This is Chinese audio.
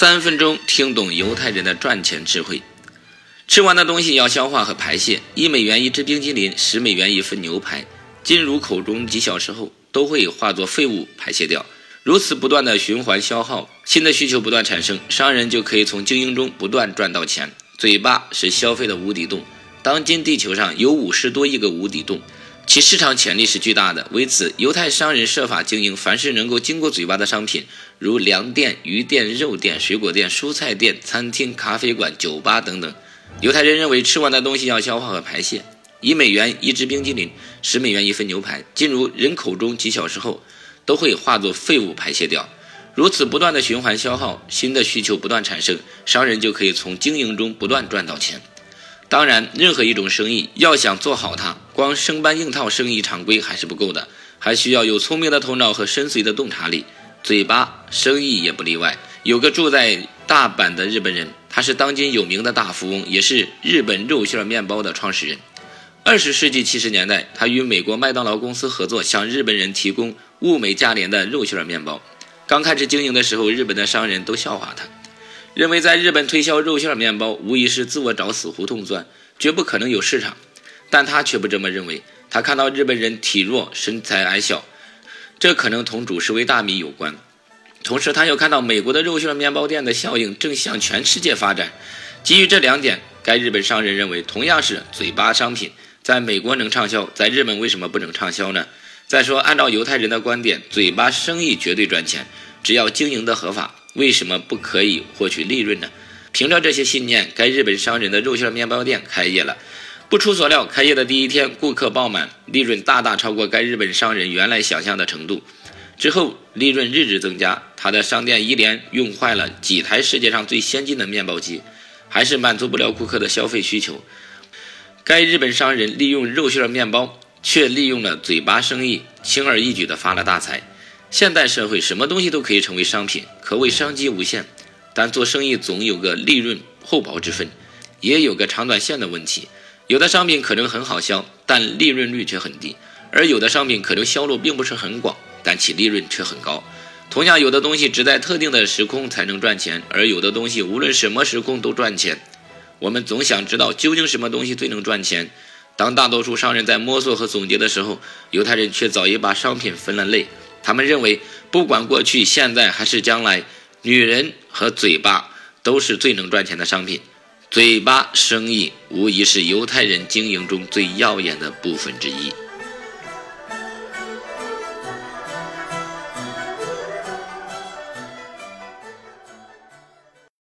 三分钟听懂犹太人的赚钱智慧。吃完的东西要消化和排泄，一美元一只冰激凌，十美元一份牛排，进入口中几小时后都会化作废物排泄掉。如此不断的循环消耗，新的需求不断产生，商人就可以从精英中不断赚到钱。嘴巴是消费的无底洞，当今地球上有五十多亿个无底洞。其市场潜力是巨大的，为此，犹太商人设法经营凡是能够经过嘴巴的商品，如粮店、鱼店、肉店、水果店、蔬菜店、餐厅、咖啡馆、酒吧等等。犹太人认为，吃完的东西要消化和排泄，一美元一支冰激凌，十美元一份牛排，进入人口中几小时后，都会化作废物排泄掉。如此不断的循环消耗，新的需求不断产生，商人就可以从经营中不断赚到钱。当然，任何一种生意要想做好它，光生搬硬套生意常规还是不够的，还需要有聪明的头脑和深邃的洞察力。嘴巴生意也不例外。有个住在大阪的日本人，他是当今有名的大富翁，也是日本肉馅面包的创始人。二十世纪七十年代，他与美国麦当劳公司合作，向日本人提供物美价廉的肉馅面包。刚开始经营的时候，日本的商人都笑话他。认为在日本推销肉馅面包无疑是自我找死胡同钻，绝不可能有市场。但他却不这么认为。他看到日本人体弱、身材矮小，这可能同主食为大米有关。同时，他又看到美国的肉馅面包店的效应正向全世界发展。基于这两点，该日本商人认为，同样是嘴巴商品，在美国能畅销，在日本为什么不能畅销呢？再说，按照犹太人的观点，嘴巴生意绝对赚钱，只要经营的合法。为什么不可以获取利润呢？凭着这些信念，该日本商人的肉馅面包店开业了。不出所料，开业的第一天，顾客爆满，利润大大超过该日本商人原来想象的程度。之后，利润日日增加，他的商店一连用坏了几台世界上最先进的面包机，还是满足不了顾客的消费需求。该日本商人利用肉馅面包，却利用了嘴巴生意，轻而易举地发了大财。现代社会，什么东西都可以成为商品，可谓商机无限。但做生意总有个利润厚薄之分，也有个长短线的问题。有的商品可能很好销，但利润率却很低；而有的商品可能销路并不是很广，但其利润却很高。同样，有的东西只在特定的时空才能赚钱，而有的东西无论什么时空都赚钱。我们总想知道究竟什么东西最能赚钱。当大多数商人在摸索和总结的时候，犹太人却早已把商品分了类。他们认为，不管过去、现在还是将来，女人和嘴巴都是最能赚钱的商品。嘴巴生意无疑是犹太人经营中最耀眼的部分之一。